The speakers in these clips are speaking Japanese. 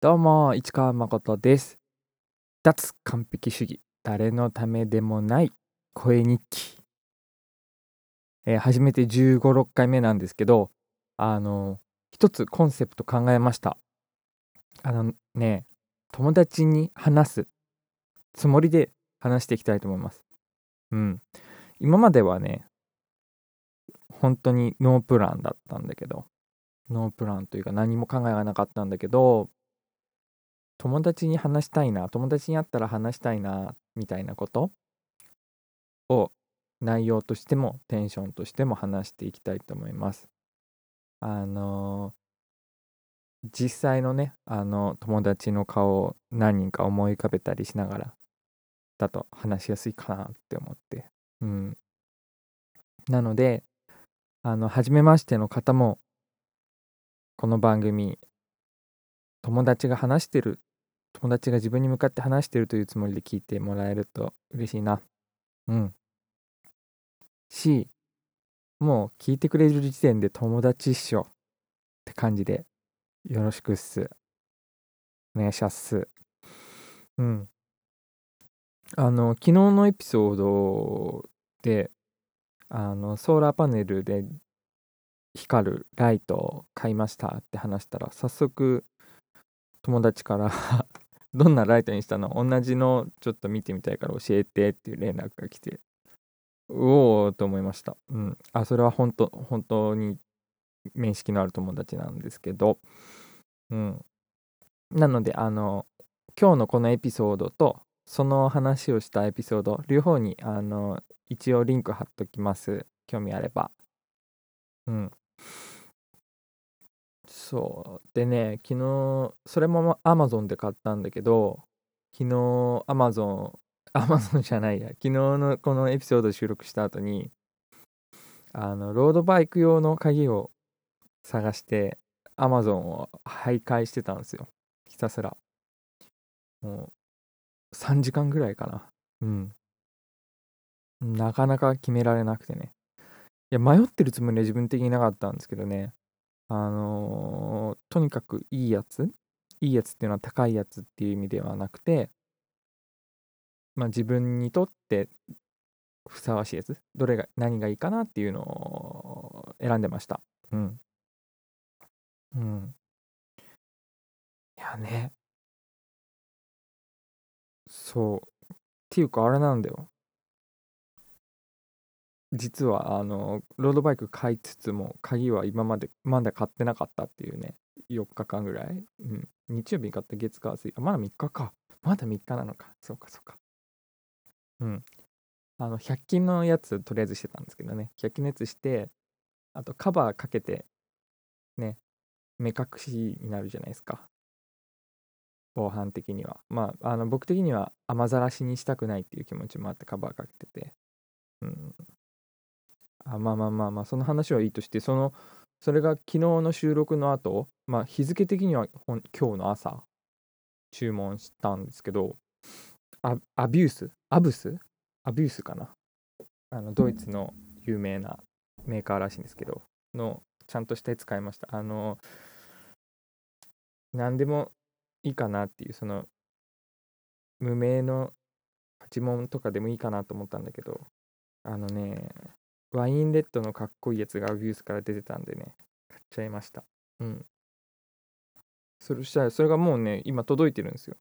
どうも、市川誠です。脱完璧主義、誰のためでもない声日記。えー初めて15、6回目なんですけど、あの、一つコンセプト考えました。あのね、友達に話すつもりで話していきたいと思います。うん。今まではね、本当にノープランだったんだけど、ノープランというか何も考えがなかったんだけど、友達に話したいな、友達に会ったら話したいな、みたいなこと？を内容としてもテンションとしても話していきたいと思います。あのー実際のね、あの友達の顔を何人か思い浮かべたりしながらだと話しやすいかなって思って。うん。なので、あの、初めましての方も、この番組、友達が話してる、友達が自分に向かって話してるというつもりで聞いてもらえると嬉しいな。うん。し、もう聞いてくれる時点で友達っしょって感じで、よろしくっす。お願いします。うん。あの、昨日のエピソードで、あの、ソーラーパネルで光るライトを買いましたって話したら、早速、友達から どんなライトにしたの？同じのちょっと見てみたいから教えてっていう連絡が来て、うおーと思いました。うん。あ、それは本当、本当に面識のある友達なんですけど、うん。なので、あの、今日のこのエピソードと、その話をしたエピソード、両方に、あの、一応リンク貼っときます。興味あれば。うん。そう。でね、昨日、それも Amazon で買ったんだけど、昨日 Amazon、Amazon じゃないや、昨日のこのエピソード収録した後に、あの、ロードバイク用の鍵を探して、Amazon を徘徊してたんですよ。ひたすら。もう、3時間ぐらいかな。うん。なかなか決められなくてね。いや、迷ってるつもりは自分的になかったんですけどね。あのーとにかくいいやついいやつっていうのは高いやつっていう意味ではなくて、まあ自分にとってふさわしいやつ、どれが、何がいいかなっていうのを選んでました。うん。うん。いやね。そう。っていうかあれなんだよ。実はあのロードバイク買いつつも鍵は今までまだ買ってなかったっていうね4日間ぐらい、うん、日曜日に買った月火水。あまだ3日か。まだ3日なのか。そうかそうか。うん。あの100均のやつとりあえずしてたんですけどね。100均のやつしてあとカバーかけてね目隠しになるじゃないですか。防犯的には。まああの僕的には雨ざらしにしたくないっていう気持ちもあってカバーかけてて。うん。あまあまあまあまあその話はいいとしてそのそれが昨日の収録の後まあ日付的には今日の朝注文したんですけどアアビュースアブス？アビュースかな？あのドイツの有名なメーカーらしいんですけどのちゃんとしたやつ買いました。あの何でもいいかなっていうその無名のパチモンとかでもいいかなと思ったんだけどあのねワインレッドのかっこいいやつがアビュースから出てたんでね、買っちゃいました。うん。そしたら、それがもうね、今届いてるんですよ。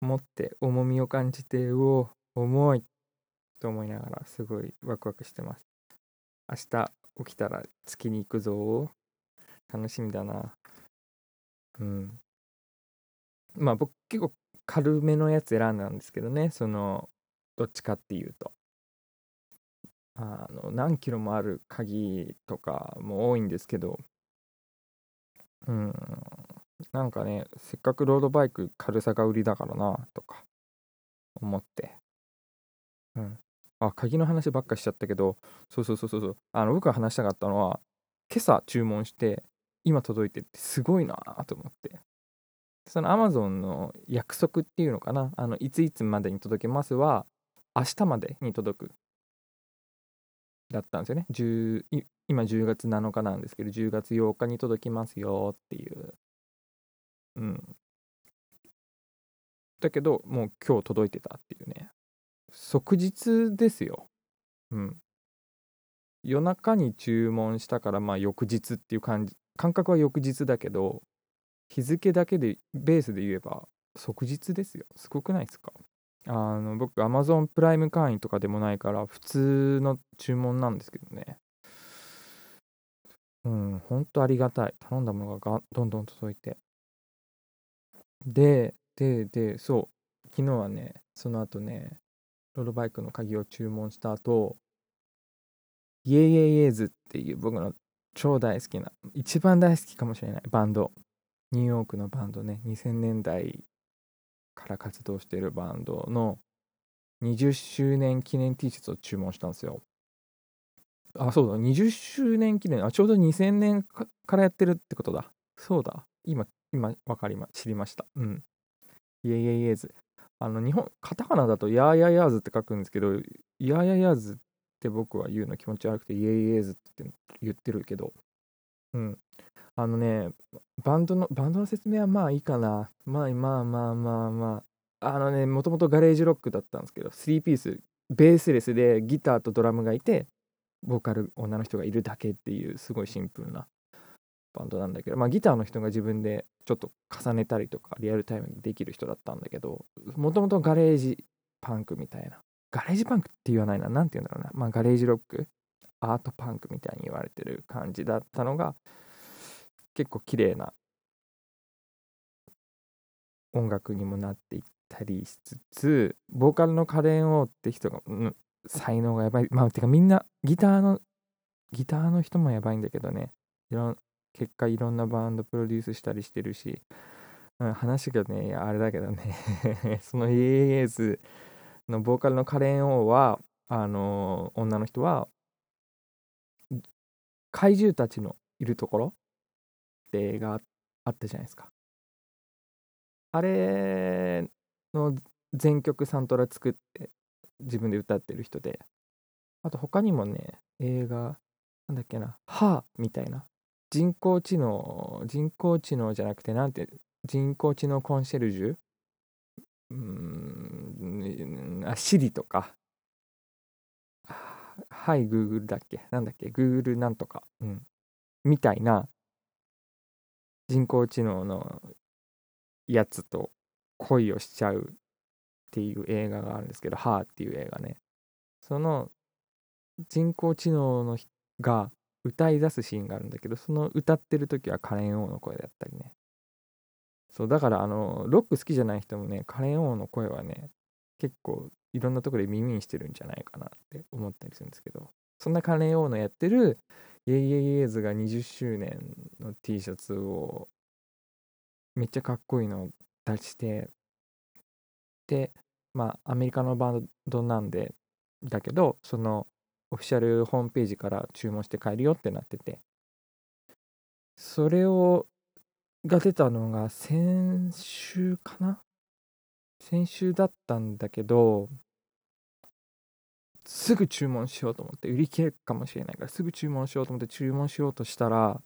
持って重みを感じて、うお、重いと思いながら、すごいワクワクしてます。明日起きたら月に行くぞ。楽しみだな。うん。まあ僕結構軽めのやつ選んだんですけどね、その、どっちかっていうと。あの何キロもある鍵とかも多いんですけど、うん、なんかね、せっかくロードバイク軽さが売りだからなとか思って、うん、あ、鍵の話ばっかしちゃったけど、そうそうそうそう、あの僕が話したかったのは、今朝注文して、今届いてってすごいなと思って。その Amazon の約束っていうのかな、あのいついつまでに届けますは、明日までに届くだったんですよね。10今10月7日なんですけど、10月8日に届きますよっていう。うん。だけどもう今日届いてたっていうね。即日ですよ。うん。夜中に注文したからまあ翌日っていう感じ。感覚は翌日だけど日付だけでベースで言えば即日ですよ。すごくないですか？あの僕 Amazon プライム会員とかでもないから普通の注文なんですけどね。うんほんとありがたい。頼んだものがどんどん届いて。でででそう。昨日はねその後ねロードバイクの鍵を注文した後イエイエイエーズっていう僕の超大好きな一番大好きかもしれないバンド。ニューヨークのバンドね。2000年代から活動しているバンドの20周年記念 T シャツを注文したんですよ。あそうだ20周年記念あちょうど2000年からやってるってことだ。そうだ今今分かりま知りました。うん。イエイエイエーズ。あの日本カタカナだとヤーヤヤーズって書くんですけどヤーヤヤーズって僕は言うの気持ち悪くてイエイエーズって言ってるけど。うん。あのねバンドのバンドの説明はまあいいかな。まあまあまあまあまあ。あのねもともとガレージロックだったんですけど3ピースベースレスでギターとドラムがいてボーカル女の人がいるだけっていうすごいシンプルなバンドなんだけど、まあ、ギターの人が自分でちょっと重ねたりとかリアルタイムでできる人だったんだけどもともとガレージパンクみたいな。ガレージパンクって言わないな。何て言うんだろうな。まあガレージロックアートパンクみたいに言われてる感じだったのが結構綺麗な音楽にもなっていったりしつつボーカルのカレン・オーって人が、うん、才能がやばい。まあてかみんなギターのギターの人もやばいんだけどね。いろん結果いろんなバンドプロデュースしたりしてるし、うん、話がねあれだけどね。その AAS のボーカルのカレン・オーはあの、女の人は怪獣たちのいるところって映画あったじゃないですか。あれの全曲サントラ作って自分で歌ってる人であと他にもね映画なんだっけな「はあ」みたいな人工知能人工知能じゃなくてなんて人工知能コンシェルジュ？うんあシリとか。はい Google だっけ？なんだっけ？Google なんとか、うん、みたいな人工知能のやつと恋をしちゃうっていう映画があるんですけど「はーっていう映画ね。その人工知能のが歌い出すシーンがあるんだけどその歌ってる時はカレン王の声だったりね。そうだからあのロック好きじゃない人もねカレン王の声はね結構いろんなところで耳にしてるんじゃないかなって思ったりするんですけどそんなカレン王のやってるイエイエイエーズが20周年の T シャツをめっちゃかっこいいのを出してでまあアメリカのバンドなんでだけどそのオフィシャルホームページから注文して買えるよってなってて。それをが出たのが先週かな？先週だったんだけどすぐ注文しようと思って売り切れるかもしれないからすぐ注文しようと思って注文しようとしたら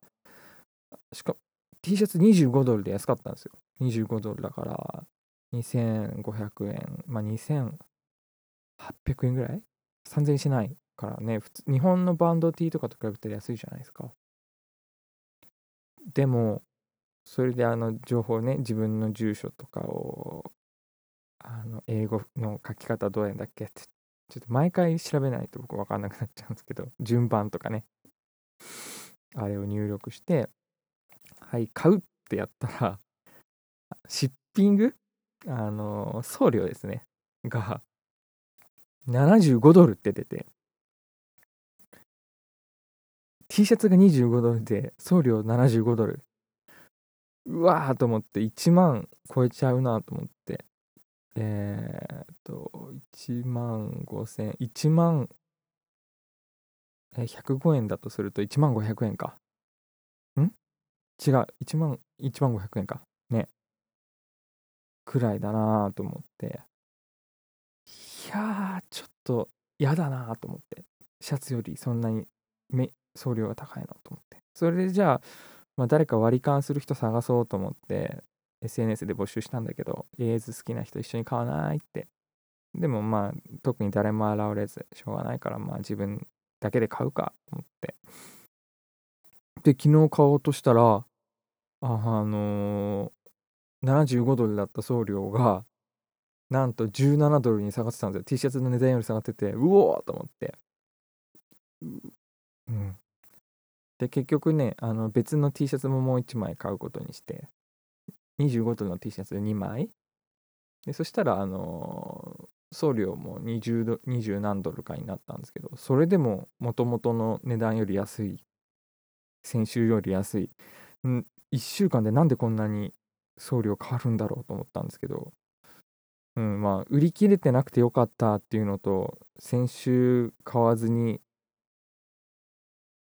しかも T シャツ25ドルで安かったんですよ。25ドルだから2500円。まあ2800円ぐらい？3000円しないからね。普通日本のバンド T とかと比べたら安いじゃないですか。でもそれであの情報ね自分の住所とかをあの英語の書き方どうやんだっけ？ってちょっと毎回調べないと僕分かんなくなっちゃうんですけど順番とかね。あれを入力してはい買うってやったらシッピング？あの送料ですね。が75ドルって出て。T シャツが25ドルで送料75ドル。うわーと思って1万超えちゃうなと思って。えー、っと1万5000 1万え105円だとすると1万500円か。ん？違う1万1万500円か。ね。くらいだなと思って。いやーちょっと嫌だなと思って。シャツよりそんなにめ送料が高いのと思って。それでじゃあ、まあ、誰か割り勘する人探そうと思って SNS で募集したんだけど、エーズ好きな人一緒に買わないって。でもまあ、特に誰も現れず、しょうがないから、まあ自分だけで買うかと思って。で、昨日買おうとしたら、あ、あのー、75ドルだった送料が、なんと17ドルに下がってたんですよ。T シャツの値段より下がってて、うおーと思って。うん。で、結局ね、あの別の T シャツももう1枚買うことにして、25ドルの T シャツ2枚。で、そしたら、あのー、送料も20ド20何ドルかになったんですけど、それでも元々の値段より安い。先週より安い。ん1週間でなんでこんなに送料変わるんだろうと思ったんですけど、うん、まあ、売り切れてなくてよかったっていうのと、先週買わずに、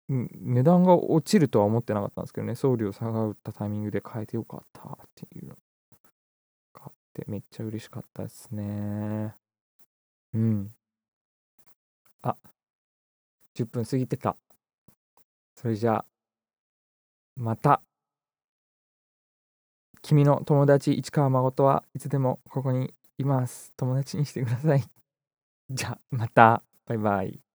うん、値段が落ちるとは思ってなかったんですけどね、送料下がったタイミングで買えてよかったっていうの買ってめっちゃ嬉しかったですね。うん。あ、10分過ぎてた。それじゃあ、また。君の友達市川誠はいつでもここにいます。友達にしてください。じゃあ、また。バイバイ。